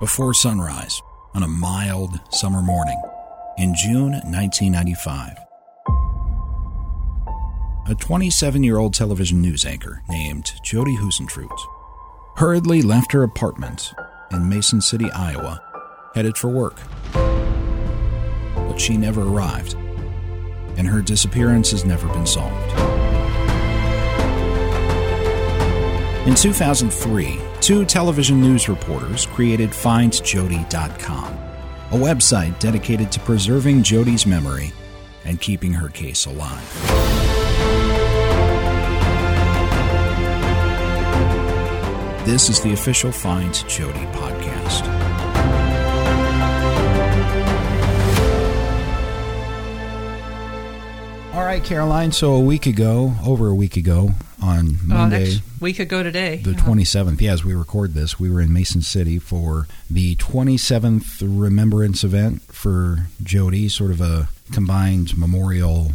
Before sunrise, on a mild summer morning in June 1995, a 27 year old television news anchor named Jody Huisentruit hurriedly left her apartment in Mason City, Iowa, headed for work. But she never arrived, and her disappearance has never been solved. In 2003, two television news reporters created FindJody.com, a website dedicated to preserving Jody's memory and keeping her case alive. This is the official Find Jody podcast. All right, Caroline. So a week ago, over a week ago, on oh, Monday, next week ago today, the 27th, yeah, as we record this, we were in Mason City for the 27th remembrance event for Jody, sort of a combined memorial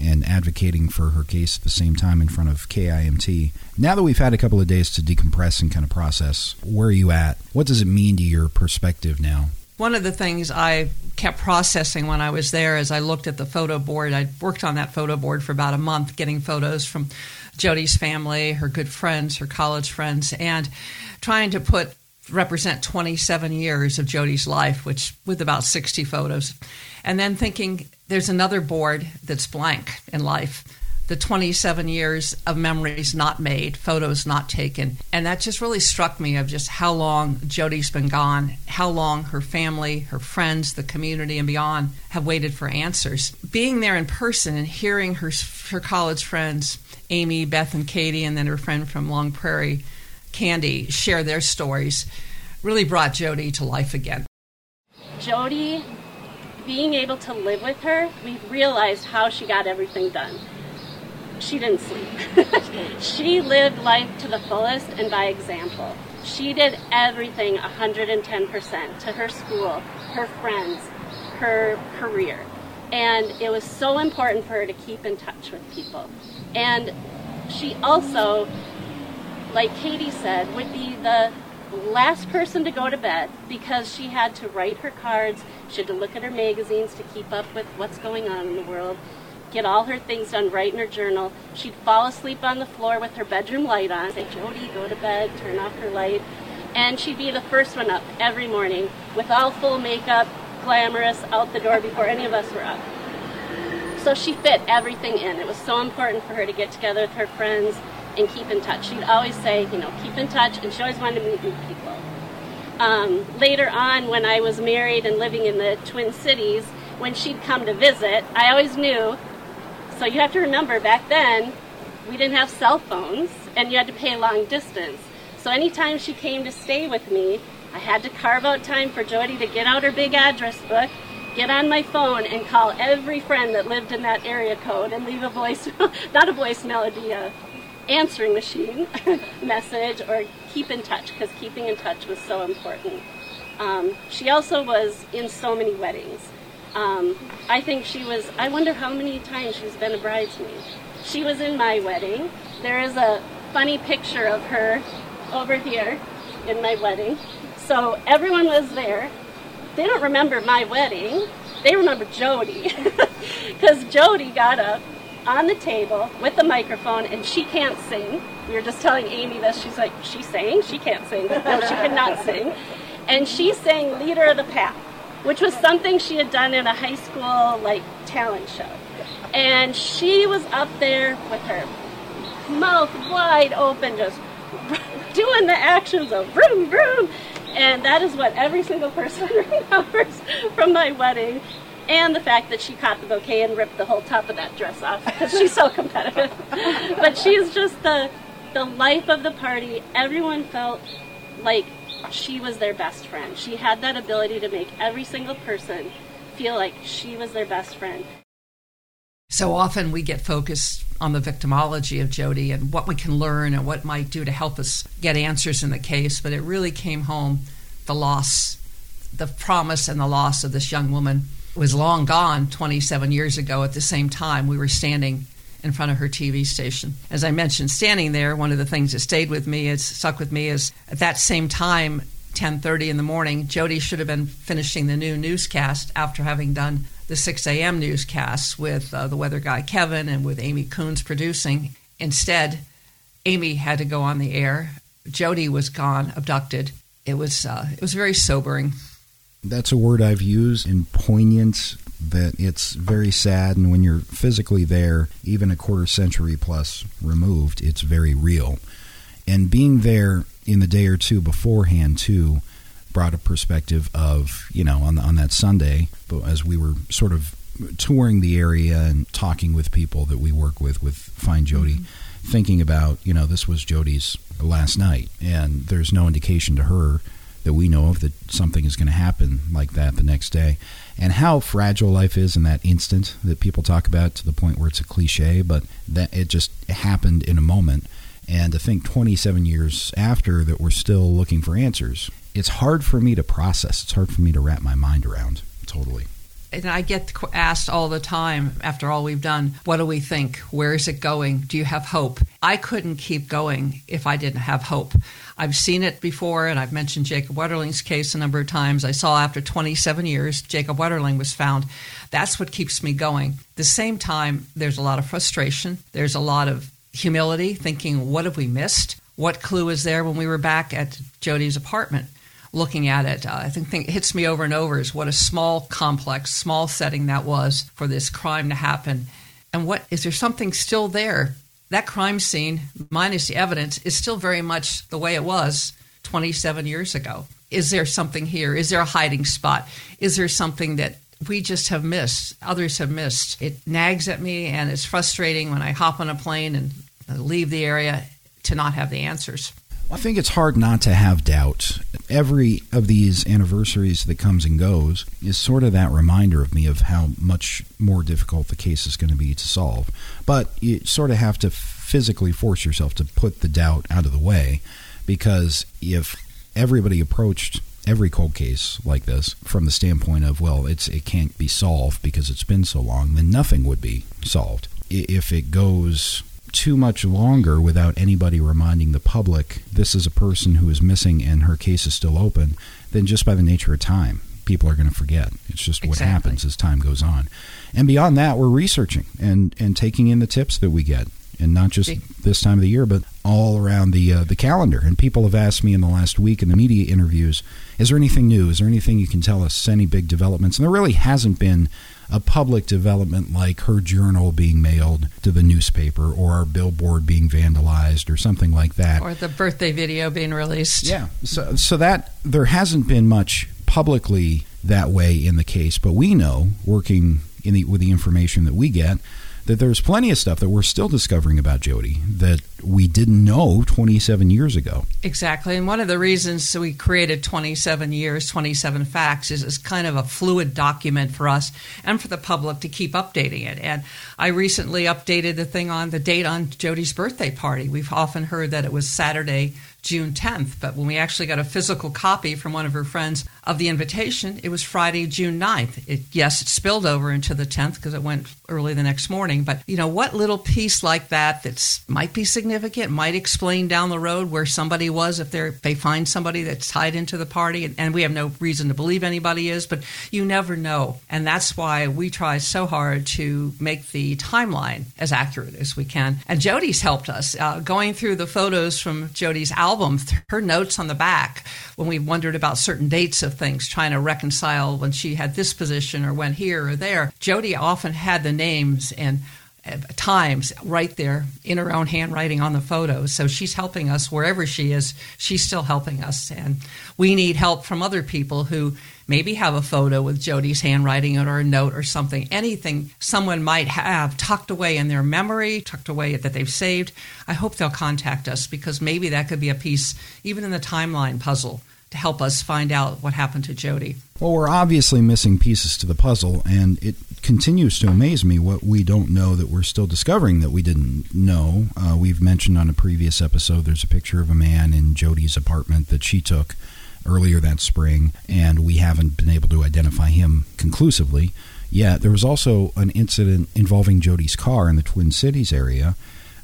and advocating for her case at the same time in front of KIMT. Now that we've had a couple of days to decompress and kind of process, where are you at? What does it mean to your perspective now? One of the things I kept processing when I was there as I looked at the photo board, I worked on that photo board for about a month, getting photos from Jody's family, her good friends, her college friends, and trying to put represent 27 years of Jody's life, which with about 60 photos. And then thinking there's another board that's blank in life. The 27 years of memories not made, photos not taken. And that just really struck me of just how long Jody's been gone, how long her family, her friends, the community, and beyond have waited for answers. Being there in person and hearing her, her college friends, Amy, Beth, and Katie, and then her friend from Long Prairie, Candy, share their stories, really brought Jody to life again. Jody being able to live with her, we realized how she got everything done. She didn't sleep. she lived life to the fullest and by example. She did everything 110% to her school, her friends, her career. And it was so important for her to keep in touch with people. And she also, like Katie said, would be the last person to go to bed because she had to write her cards, she had to look at her magazines to keep up with what's going on in the world, get all her things done, write in her journal. She'd fall asleep on the floor with her bedroom light on, say, Jody, go to bed, turn off her light. And she'd be the first one up every morning with all full makeup, glamorous, out the door before any of us were up. So she fit everything in. It was so important for her to get together with her friends and keep in touch. She'd always say, you know, keep in touch, and she always wanted to meet new people. Um, later on, when I was married and living in the Twin Cities, when she'd come to visit, I always knew. So you have to remember, back then, we didn't have cell phones, and you had to pay long distance. So anytime she came to stay with me, I had to carve out time for Jody to get out her big address book, get on my phone, and call every friend that lived in that area code and leave a voice, not a voice melody, a answering machine message or keep in touch because keeping in touch was so important. Um, she also was in so many weddings. Um, I think she was, I wonder how many times she's been a bridesmaid. She was in my wedding. There is a funny picture of her over here in my wedding. So everyone was there. They don't remember my wedding. They remember Jody. Because Jody got up on the table with the microphone, and she can't sing. We were just telling Amy this. She's like, she sang. She can't sing. No, she cannot sing. And she sang "Leader of the Pack," which was something she had done in a high school like talent show. And she was up there with her mouth wide open, just doing the actions of vroom vroom. And that is what every single person remembers from my wedding. and the fact that she caught the bouquet and ripped the whole top of that dress off because she's so competitive. but she's just the the life of the party. Everyone felt like she was their best friend. She had that ability to make every single person feel like she was their best friend. So often we get focused on the victimology of Jodi and what we can learn and what might do to help us get answers in the case, but it really came home the loss, the promise and the loss of this young woman was long gone 27 years ago at the same time we were standing in front of her TV station. As I mentioned, standing there, one of the things that stayed with me, is stuck with me, is at that same time, 10:30 in the morning, Jody should have been finishing the new newscast after having done the 6 a.m. newscasts with uh, the weather guy Kevin and with Amy Kuns producing. Instead, Amy had to go on the air. Jody was gone, abducted. It was uh, it was very sobering. That's a word I've used in poignant that it's very sad and when you're physically there even a quarter century plus removed it's very real and being there in the day or two beforehand too brought a perspective of you know on on that Sunday but as we were sort of touring the area and talking with people that we work with with Find Jody. mm-hmm. thinking about you know this was Jody's last night and there's no indication to her that we know of that something is going to happen like that the next day and how fragile life is in that instant that people talk about to the point where it's a cliche, but that it just happened in a moment. And to think 27 years after that we're still looking for answers, it's hard for me to process. It's hard for me to wrap my mind around totally and I get asked all the time after all we've done, what do we think? Where is it going? Do you have hope? I couldn't keep going if I didn't have hope. I've seen it before, and I've mentioned Jacob Wetterling's case a number of times. I saw after 27 years, Jacob Wetterling was found. That's what keeps me going. the same time, there's a lot of frustration. There's a lot of humility, thinking, what have we missed? What clue is there when we were back at Jody's apartment? Looking at it. Uh, I think, think it hits me over and over is what a small complex, small setting that was for this crime to happen. And what is there something still there? That crime scene, minus the evidence, is still very much the way it was 27 years ago. Is there something here? Is there a hiding spot? Is there something that we just have missed, others have missed? It nags at me and it's frustrating when I hop on a plane and leave the area to not have the answers. I think it's hard not to have doubt. Every of these anniversaries that comes and goes is sort of that reminder of me of how much more difficult the case is going to be to solve. But you sort of have to physically force yourself to put the doubt out of the way because if everybody approached every cold case like this from the standpoint of well it's it can't be solved because it's been so long then nothing would be solved if it goes too much longer without anybody reminding the public this is a person who is missing and her case is still open, then just by the nature of time, people are going to forget. It's just what happens as time goes on. And beyond that, we're researching and, and taking in the tips that we get. And not just this time of the year, but all around the uh, the calendar. And people have asked me in the last week in the media interviews, "Is there anything new? Is there anything you can tell us? Any big developments?" And there really hasn't been a public development like her journal being mailed to the newspaper or our billboard being vandalized or something like that. Or the birthday video being released. Yeah. So so that there hasn't been much publicly that way in the case but we know working in the with the information that we get that there's plenty of stuff that we're still discovering about Jodi that we didn't know 27 years ago. Exactly. And one of the reasons we created 27 years, 27 facts is it's kind of a fluid document for us and for the public to keep updating it. And I recently updated the thing on the date on Jodi's birthday party. We've often heard that it was Saturday, June 10th, but when we actually got a physical copy from one of her friends of the invitation, it was Friday, June 9th. It, yes, it spilled over into the 10th because it went early the next morning, but you know, what little piece like that that might be significant, might explain down the road where somebody was if they find somebody that's tied into the party, and, and we have no reason to believe anybody is, but you never know. And that's why we try so hard to make the timeline as accurate as we can. And Jody's helped us uh, going through the photos from Jody's album, her notes on the back when we wondered about certain dates of things, trying to reconcile when she had this position or went here or there. Jody often had the names and uh, times right there in her own handwriting on the photos. So she's helping us wherever she is. She's still helping us, and we need help from other people who maybe have a photo with Jody's handwriting or a note or something, anything someone might have tucked away in their memory, tucked away that they've saved, I hope they'll contact us because maybe that could be a piece, even in the timeline puzzle, to help us find out what happened to Jody. Well, we're obviously missing pieces to the puzzle, and it continues to amaze me what we don't know that we're still discovering that we didn't know. Uh, we've mentioned on a previous episode there's a picture of a man in Jody's apartment that she took earlier that spring, and we haven't been able to identify him conclusively yet. There was also an incident involving Jody's car in the Twin Cities area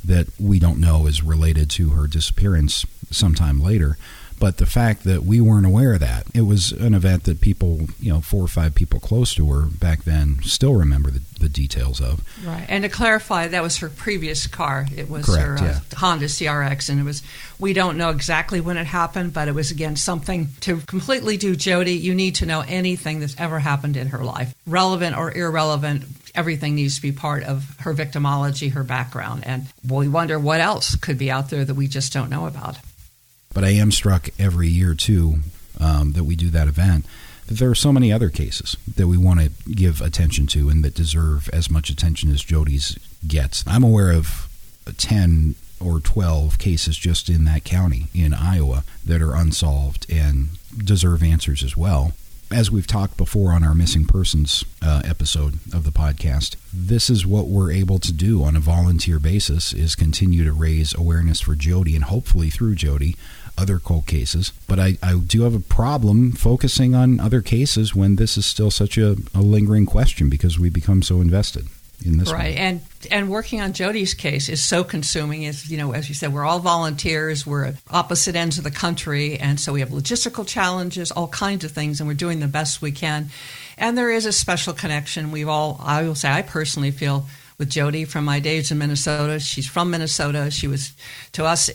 that we don't know is related to her disappearance sometime later. But the fact that we weren't aware of that, it was an event that people, you know, four or five people close to her back then still remember the, the details of. Right. And to clarify, that was her previous car. It was Correct, her uh. Honda CRX. And it was, we don't know exactly when it happened, but it was, again, something to completely do Jody. You need to know anything that's ever happened in her life, relevant or irrelevant. Everything needs to be part of her victimology, her background. And we wonder what else could be out there that we just don't know about. But I am struck every year too um, that we do that event that there are so many other cases that we want to give attention to and that deserve as much attention as Jody's gets. I'm aware of ten or twelve cases just in that county in Iowa that are unsolved and deserve answers as well. As we've talked before on our missing persons uh, episode of the podcast, this is what we're able to do on a volunteer basis: is continue to raise awareness for Jody and hopefully through Jody other cold cases. But I, I do have a problem focusing on other cases when this is still such a, a lingering question because we become so invested in this right one. and and working on Jody's case is so consuming is you know as you said we're all volunteers we're at opposite ends of the country and so we have logistical challenges all kinds of things and we're doing the best we can and there is a special connection we've all I will say I personally feel with Jody from my days in Minnesota she's from Minnesota she was to us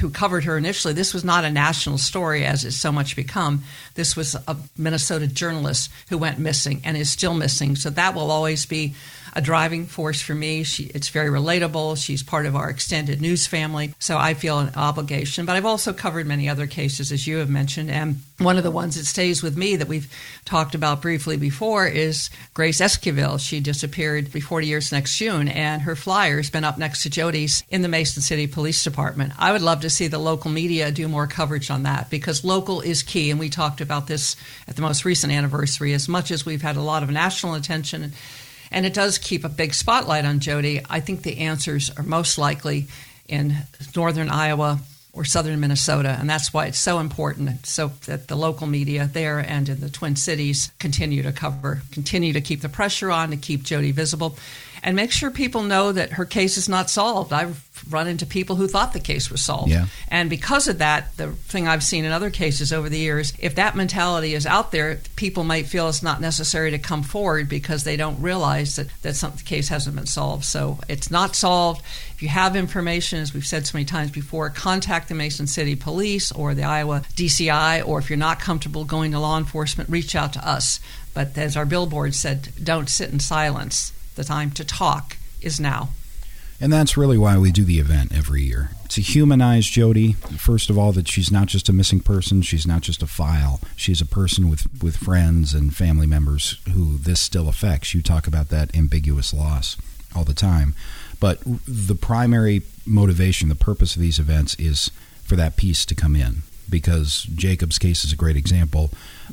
who covered her initially, this was not a national story as it's so much become. This was a Minnesota journalist who went missing and is still missing. So that will always be a driving force for me. She, it's very relatable. She's part of our extended news family. So I feel an obligation. But I've also covered many other cases, as you have mentioned. And one of the ones that stays with me that we've talked about briefly before is Grace Esquivel. She disappeared be 40 years next June, and her flyer's been up next to Jody's in the Mason City Police Department. I would love to see the local media do more coverage on that because local is key. And we talked about this at the most recent anniversary. As much as we've had a lot of national attention, and it does keep a big spotlight on Jody, I think the answers are most likely in northern Iowa or southern Minnesota, and that's why it's so important. So that the local media there and in the Twin Cities continue to cover, continue to keep the pressure on to keep Jody visible, and make sure people know that her case is not solved. I've run into people who thought the case was solved, Yeah. and because of that, the thing I've seen in other cases over the years, if that mentality is out there, people might feel it's not necessary to come forward because they don't realize that that some the case hasn't been solved. So it's not solved. If you have information, as we've said so many times before, contact the Mason City Police or the Iowa DCI, or if you're not comfortable going to law enforcement, reach out to us. But as our billboard said, don't sit in silence. The time to talk is now. And that's really why we do the event every year. To humanize Jody, first of all, that she's not just a missing person, she's not just a file. She's a person with, with friends and family members who this still affects. You talk about that ambiguous loss all the time. But the primary motivation, the purpose of these events is for that piece to come in. Because Jacob's case is a great example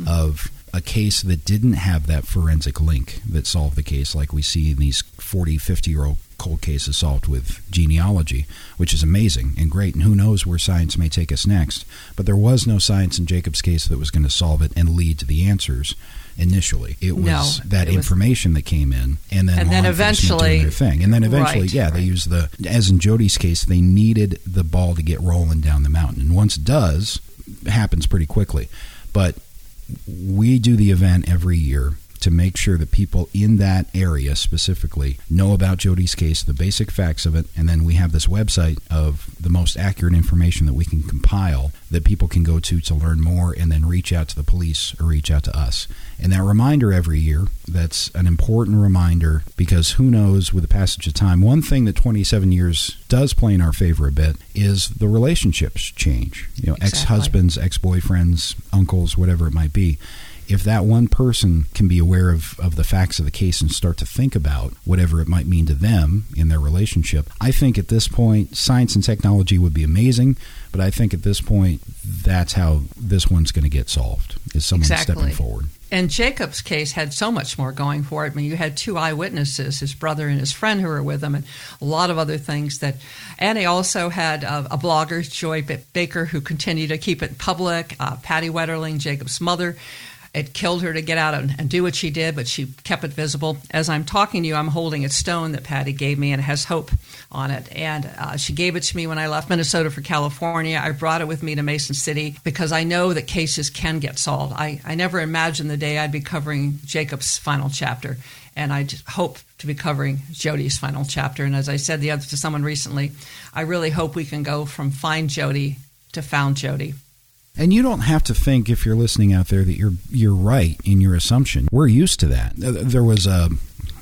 of a case that didn't have that forensic link that solved the case, like we see in these 40, 50 year old cold cases solved with genealogy, which is amazing and great. And who knows where science may take us next. But there was no science in Jacob's case that was going to solve it and lead to the answers initially. It was No, that it was- information that came in, and then And then eventually- their thing, and then eventually, Right, yeah, they right. use the as in Jody's case, they needed the ball to get rolling down the mountain, and once it does, it happens pretty quickly. But we do the event every year to make sure that people in that area specifically know about Jody's case, the basic facts of it, and then we have this website of the most accurate information that we can compile that people can go to to learn more and then reach out to the police or reach out to us. And that reminder every year, that's an important reminder because who knows with the passage of time, one thing that 27 years does play in our favor a bit is the relationships change. You know, Exactly. ex-husbands, ex-boyfriends, uncles, whatever it might be if that one person can be aware of, of the facts of the case and start to think about whatever it might mean to them in their relationship, I think at this point, science and technology would be amazing. But I think at this point, that's how this one's going to get solved, is someone exactly. stepping forward. And Jacob's case had so much more going for it. I mean, you had two eyewitnesses, his brother and his friend who were with him, and a lot of other things that. And he also had a, a blogger, Joy Baker, who continued to keep it public. Uh, Patty Wetterling, Jacob's mother, it killed her to get out and, and, do what she did, but she kept it visible. As I'm talking to you, I'm holding a stone that Patty gave me and it has hope on it. And uh, she gave it to me when I left Minnesota for California. I brought it with me to Mason City because I know that cases can get solved. I, I never imagined the day I'd be covering Jacob's final chapter. And I hope to be covering Jody's final chapter. And as I said the other to someone recently, I really hope we can go from find Jody to found Jody. And you don't have to think if you're listening out there that you're you're right in your assumption. We're used to that. There was a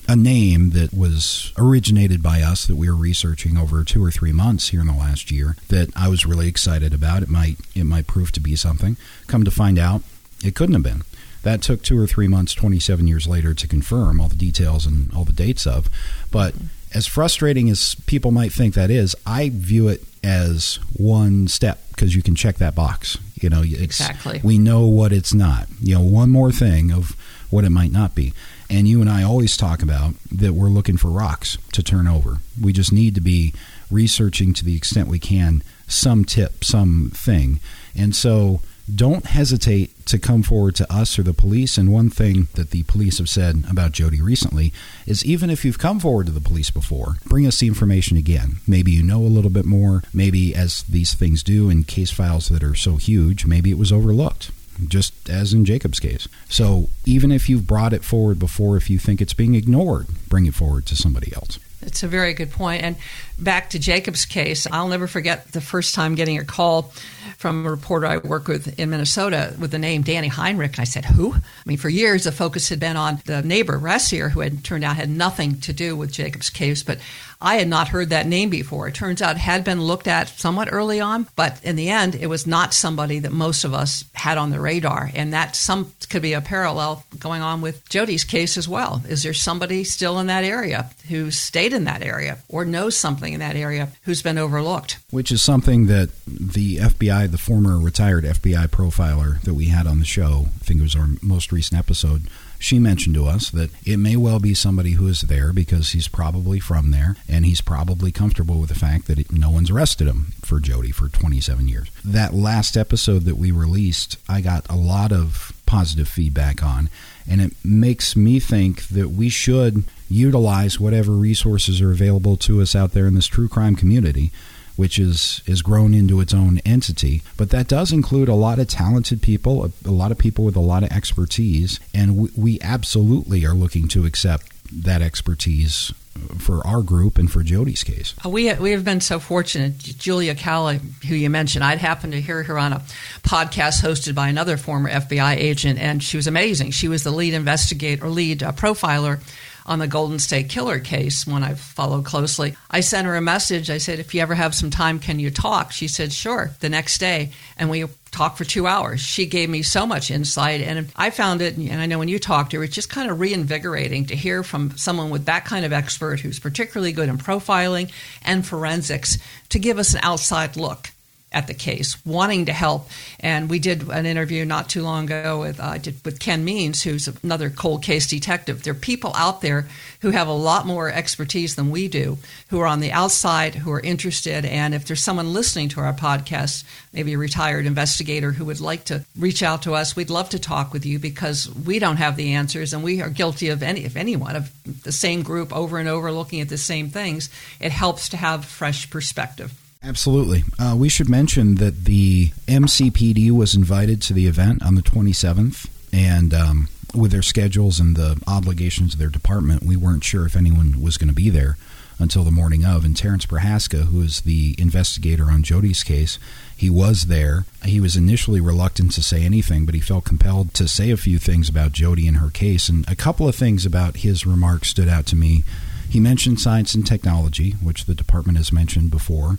a name that was originated by us that we were researching over two or three months here in the last year that I was really excited about. It might it might prove to be something. Come to find out, it couldn't have been. That took two or three months, 27 years later, to confirm all the details and all the dates of. But as frustrating as people might think that is, I view it as one step because you can check that box. You know, exactly. We know what it's not. You know, one more thing of what it might not be. And you and I always talk about that we're looking for rocks to turn over. We just need to be researching to the extent we can some tip, some thing. And so don't hesitate to come forward to us or the police. And one thing that the police have said about Jody recently is even if you've come forward to the police before, bring us the information again. Maybe you know a little bit more. Maybe, as these things do in case files that are so huge, maybe it was overlooked just as in Jacob's case. So even if you've brought it forward before, if you think it's being ignored, bring it forward to somebody else. It's a very good point. And back to Jacob's case, I'll never forget the first time getting a call from a reporter I work with in Minnesota with the name Danny Heinrich. And I said, Who? I mean, for years, the focus had been on the neighbor, Rassier, who had turned out had nothing to do with Jacob's case. But I had not heard that name before. It turns out it had been looked at somewhat early on, but in the end, it was not somebody that most of us had on the radar. And that some could be a parallel going on with Jody's case as well. Is there somebody still in that area who stayed in that area or knows something in that area who's been overlooked? Which is something that the FBI, the former retired FBI profiler that we had on the show, I think it was our most recent episode, she mentioned to us that it may well be somebody who is there because he's probably from there and he's probably comfortable with the fact that no one's arrested him for Jody for 27 years. That last episode that we released, I got a lot of positive feedback on, and it makes me think that we should utilize whatever resources are available to us out there in this true crime community which is is grown into its own entity. But that does include a lot of talented people, a, a lot of people with a lot of expertise, and we, we absolutely are looking to accept that expertise for our group and for Jody's case. Uh, we we have been so fortunate. Julia Calla, who you mentioned, I'd happened to hear her on a podcast hosted by another former FBI agent, and she was amazing. She was the lead investigator, or lead uh, profiler on the Golden State Killer case, one I've followed closely. I sent her a message. I said, if you ever have some time, can you talk? She said, sure, the next day. And we talked for two hours. She gave me so much insight. And I found it, and I know when you talked to her, it's just kind of reinvigorating to hear from someone with that kind of expert who's particularly good in profiling and forensics to give us an outside look at the case, wanting to help. And we did an interview not too long ago with uh, with Ken Mains, who's another cold case detective. There are people out there who have a lot more expertise than we do, who are on the outside, who are interested. And if there's someone listening to our podcast, maybe a retired investigator who would like to reach out to us, we'd love to talk with you because we don't have the answers, and we are guilty of any, if anyone, of the same group over and over looking at the same things. It helps to have fresh perspective. Absolutely. Uh, we should mention that the MCPD was invited to the event on the 27th, and um, with their schedules and the obligations of their department, we weren't sure if anyone was going to be there until the morning of. And Terrence Prohaska, who is the investigator on Jody's case, he was there. He was initially reluctant to say anything, but he felt compelled to say a few things about Jody and her case. And a couple of things about his remarks stood out to me. He mentioned science and technology, which the department has mentioned before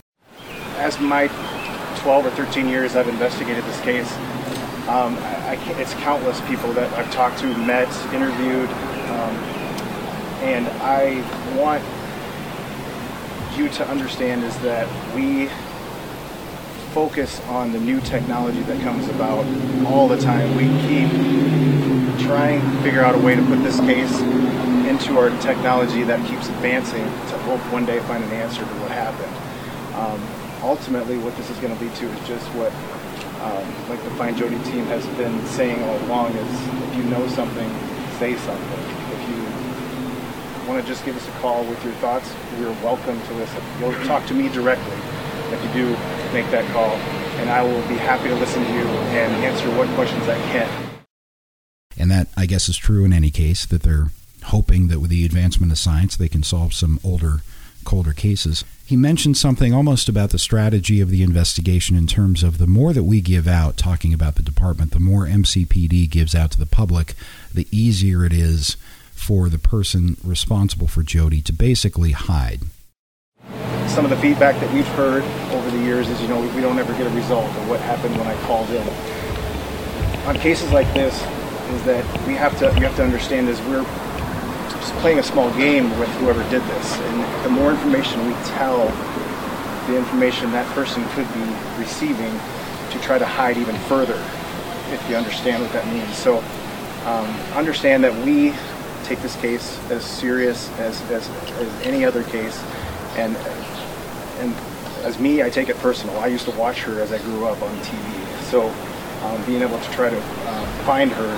as my 12 or 13 years I've investigated this case, Um, I, I it's countless people that I've talked to, met, interviewed, um, and I want you to understand is that we focus on the new technology that comes about all the time. We keep trying to figure out a way to put this case into our technology that keeps advancing to hope one day find an answer to what happened. Um, ultimately, what this is going to lead to is just what, um, like the Find Jodi team has been saying all along: is if you know something, say something. If you want to just give us a call with your thoughts, you're welcome to listen. You'll talk to me directly if you do make that call, and I will be happy to listen to you and answer what questions I can. And that, I guess, is true in any case that they're hoping that with the advancement of science they can solve some older, colder cases. He mentioned something almost about the strategy of the investigation in terms of the more that we give out talking about the department, the more MCPD gives out to the public, the easier it is for the person responsible for Jodi to basically hide some of the feedback that we've heard over the years is, you know, we don't ever get a result of what happened when I called in. On cases like this, is that we have to you have to understand is we're playing a small game with whoever did this, and the more information we tell, the information that person could be receiving to try to hide even further, if you understand what that means. So um, understand that we take this case as serious as, as, as any other case, and and as me, I take it personal. I used to watch her as I grew up on TV. So um, being able to try to uh, find her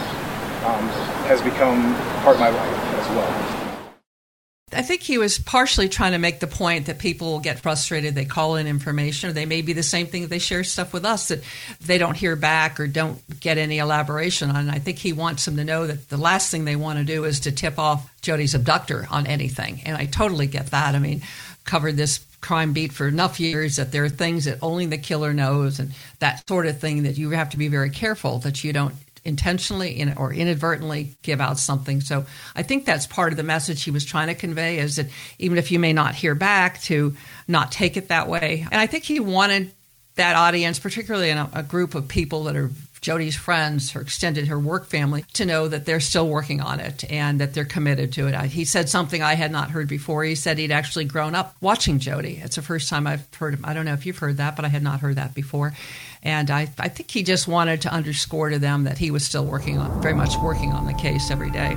um, has become part of my life well. I think he was partially trying to make the point that people get frustrated. They call in information, or they may be the same thing. They share stuff with us that they don't hear back or don't get any elaboration on. I think he wants them to know that the last thing they want to do is to tip off Jody's abductor on anything. And I totally get that. I mean, covered this crime beat for enough years that there are things that only the killer knows and that sort of thing that you have to be very careful that you don't intentionally or inadvertently give out something. So I think that's part of the message he was trying to convey is that even if you may not hear back, to not take it that way. And I think he wanted that audience, particularly in a, a group of people that are Jodi's friends, her extended, her work family, to know that they're still working on it and that they're committed to it. He said something I had not heard before. He said he'd actually grown up watching Jody. It's the first time I've heard him. I don't know if you've heard that, but I had not heard that before. And I, I think he just wanted to underscore to them that he was still working on, very much working on the case every day.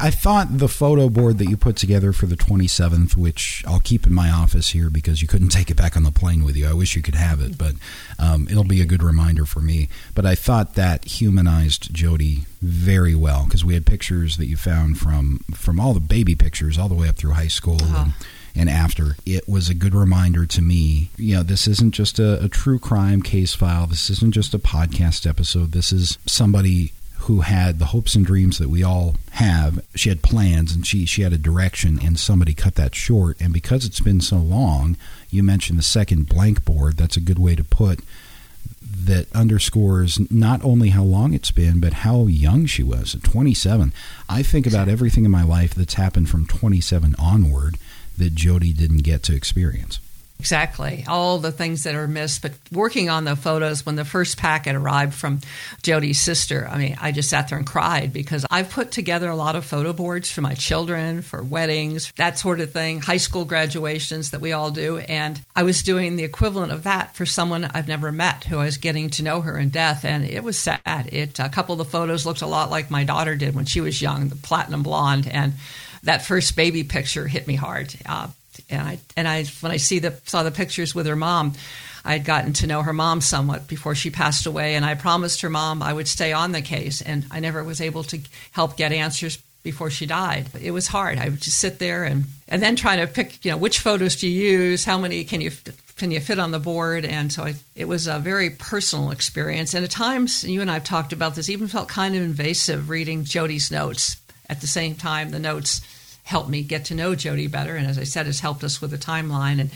I thought the photo board that you put together for the 27th, which I'll keep in my office here because you couldn't take it back on the plane with you. I wish you could have it, but um, it'll be a good reminder for me. But I thought that humanized Jody very well because we had pictures that you found from from all the baby pictures all the way up through high school uh-huh. and, and after. It was a good reminder to me. You know, this isn't just a, a true crime case file. This isn't just a podcast episode. This is somebody who had the hopes and dreams that we all have. She had plans and she she had a direction, and somebody cut that short. And because it's been so long, you mentioned the second blank board. That's a good way to put that underscores not only how long it's been, but how young she was at 27. I think about everything in my life that's happened from 27 onward that Jody didn't get to experience. Exactly. All the things that are missed. But working on the photos, when the first packet arrived from Jody's sister, I mean, I just sat there and cried because I've put together a lot of photo boards for my children, for weddings, that sort of thing, high school graduations that we all do. And I was doing the equivalent of that for someone I've never met who I was getting to know her in death. And it was sad. It, a couple of the photos looked a lot like my daughter did when she was young, the platinum blonde. And that first baby picture hit me hard. Uh, and I and I when I see the saw the pictures with her mom, I had gotten to know her mom somewhat before she passed away, and I promised her mom I would stay on the case, and I never was able to help get answers before she died. It was hard. I would just sit there and, and then trying to pick, you know, which photos do you use? How many can you can you fit on the board? And so I, it was a very personal experience. And at times, you and I have talked about this, even felt kind of invasive reading Jody's notes. At the same time, the notes helped me get to know Jody better. And as I said, has helped us with the timeline. And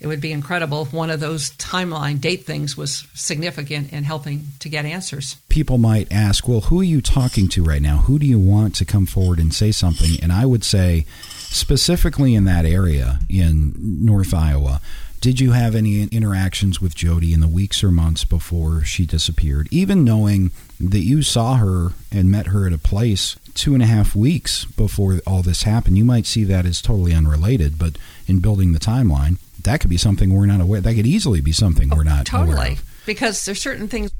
it would be incredible if one of those timeline date things was significant in helping to get answers. People might ask, well, who are you talking to right now? Who do you want to come forward and say something? And I would say, specifically in that area in North Iowa, did you have any interactions with Jody in the weeks or months before she disappeared? Even knowing that you saw her and met her at a place two and a half weeks before all this happened, you might see that as totally unrelated. But in building the timeline, that could be something we're not aware. That could easily be something we're not totally aware of. because there's certain things.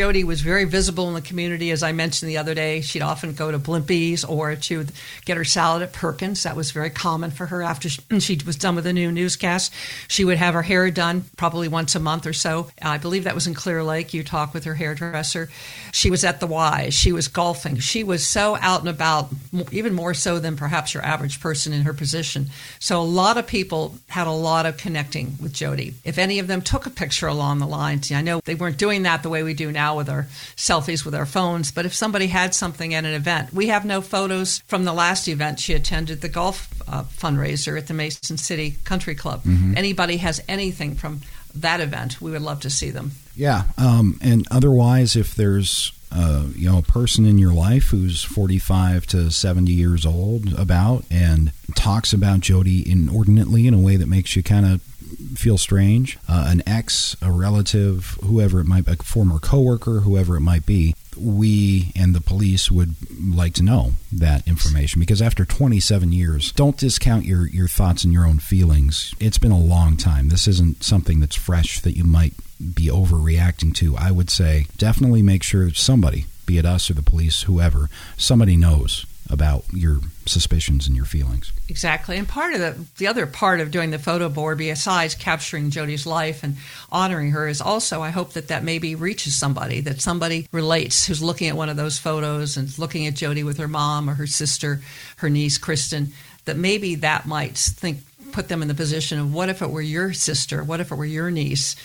Jody was very visible in the community, as I mentioned the other day. She'd often go to Blimpies or she would get her salad at Perkins. That was very common for her after she was done with the new newscast. She would have her hair done probably once a month or so. I believe that was in Clear Lake. You talk with her hairdresser. She was at the Y. She was golfing. She was so out and about, even more so than perhaps your average person in her position. So a lot of people had a lot of connecting with Jody. If any of them took a picture along the lines, I know they weren't doing that the way we do now with our selfies with our phones, but if somebody had something at an event, we have no photos from the last event she attended, the golf uh, fundraiser at the Mason City Country Club. Mm-hmm. Anybody has anything from that event, we would love to see them. Yeah, um, and otherwise, if there's uh, you know a person in your life who's 45 to 70 years old about and talks about Jody inordinately in a way that makes you kind of feel strange, uh, an ex, a relative, whoever it might be, a former coworker, whoever it might be, we and the police would like to know that information because after 27 years, don't discount your, your thoughts and your own feelings. It's been a long time. This isn't something that's fresh that you might be overreacting to. I would say definitely make sure somebody, be it us or the police, whoever, somebody knows about your suspicions and your feelings. Exactly. And part of the the other part of doing the photo board besides capturing Jody's life and honoring her is also I hope that that maybe reaches somebody that somebody relates who's looking at one of those photos and looking at Jody with her mom or her sister, her niece Kristen, that maybe that might think put them in the position of what if it were your sister? What if it were your niece?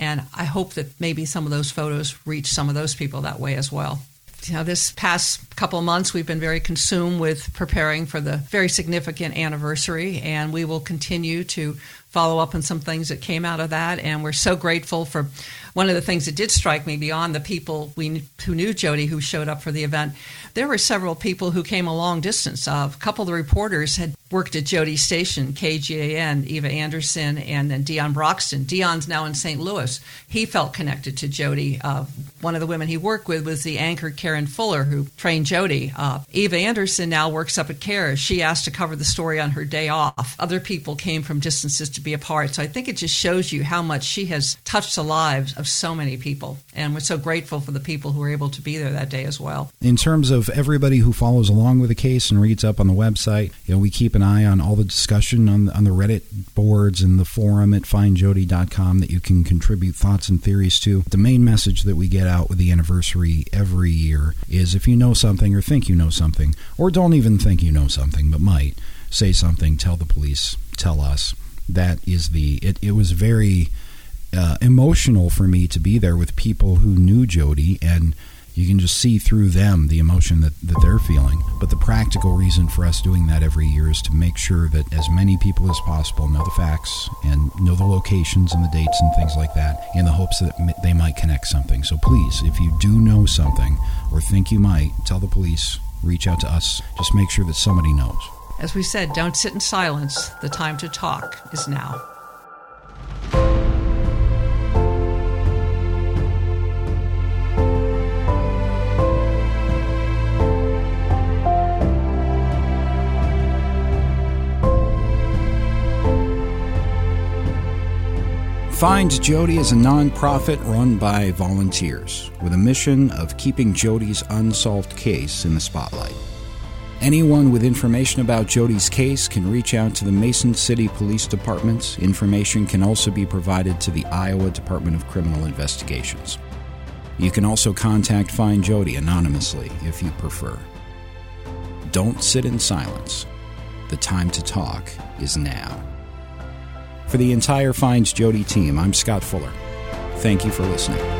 And I hope that maybe some of those photos reach some of those people that way as well you know, this past couple of months, we've been very consumed with preparing for the very significant anniversary, and we will continue to follow up on some things that came out of that. And we're so grateful for one of the things that did strike me beyond the people we who knew Jody who showed up for the event. There were several people who came a long distance. Uh, a couple of the reporters had worked at Jody's station, KGAN, Eva Anderson, and then Dion Broxton. Dion's now in St. Louis. He felt connected to Jody. Uh, one of the women he worked with was the anchor Karen Fuller, who trained Jody. Uh, Eva Anderson now works up at KARE. She asked to cover the story on her day off. Other people came from distances to be a part. So I think it just shows you how much she has touched the lives of so many people. And we're so grateful for the people who were able to be there that day as well. In terms of everybody who follows along with the case and reads up on the website, you know, we keep an eye on all the discussion on, on the Reddit boards and the forum at findjody.com that you can contribute thoughts and theories to. The main message that we get out with the anniversary every year is if you know something or think you know something, or don't even think you know something but might, say something, tell the police, tell us. That is the, it, it was very uh, emotional for me to be there with people who knew Jody and you can just see through them the emotion that, that they're feeling. But the practical reason for us doing that every year is to make sure that as many people as possible know the facts and know the locations and the dates and things like that in the hopes that they might connect something. So please, if you do know something or think you might, tell the police, reach out to us. Just make sure that somebody knows. As we said, don't sit in silence. The time to talk is now. Find Jody is a nonprofit run by volunteers with a mission of keeping Jody's unsolved case in the spotlight. Anyone with information about Jody's case can reach out to the Mason City Police Department. Information can also be provided to the Iowa Department of Criminal Investigations. You can also contact Find Jody anonymously if you prefer. Don't sit in silence. The time to talk is now. For the entire Finds Jody team, I'm Scott Fuller. Thank you for listening.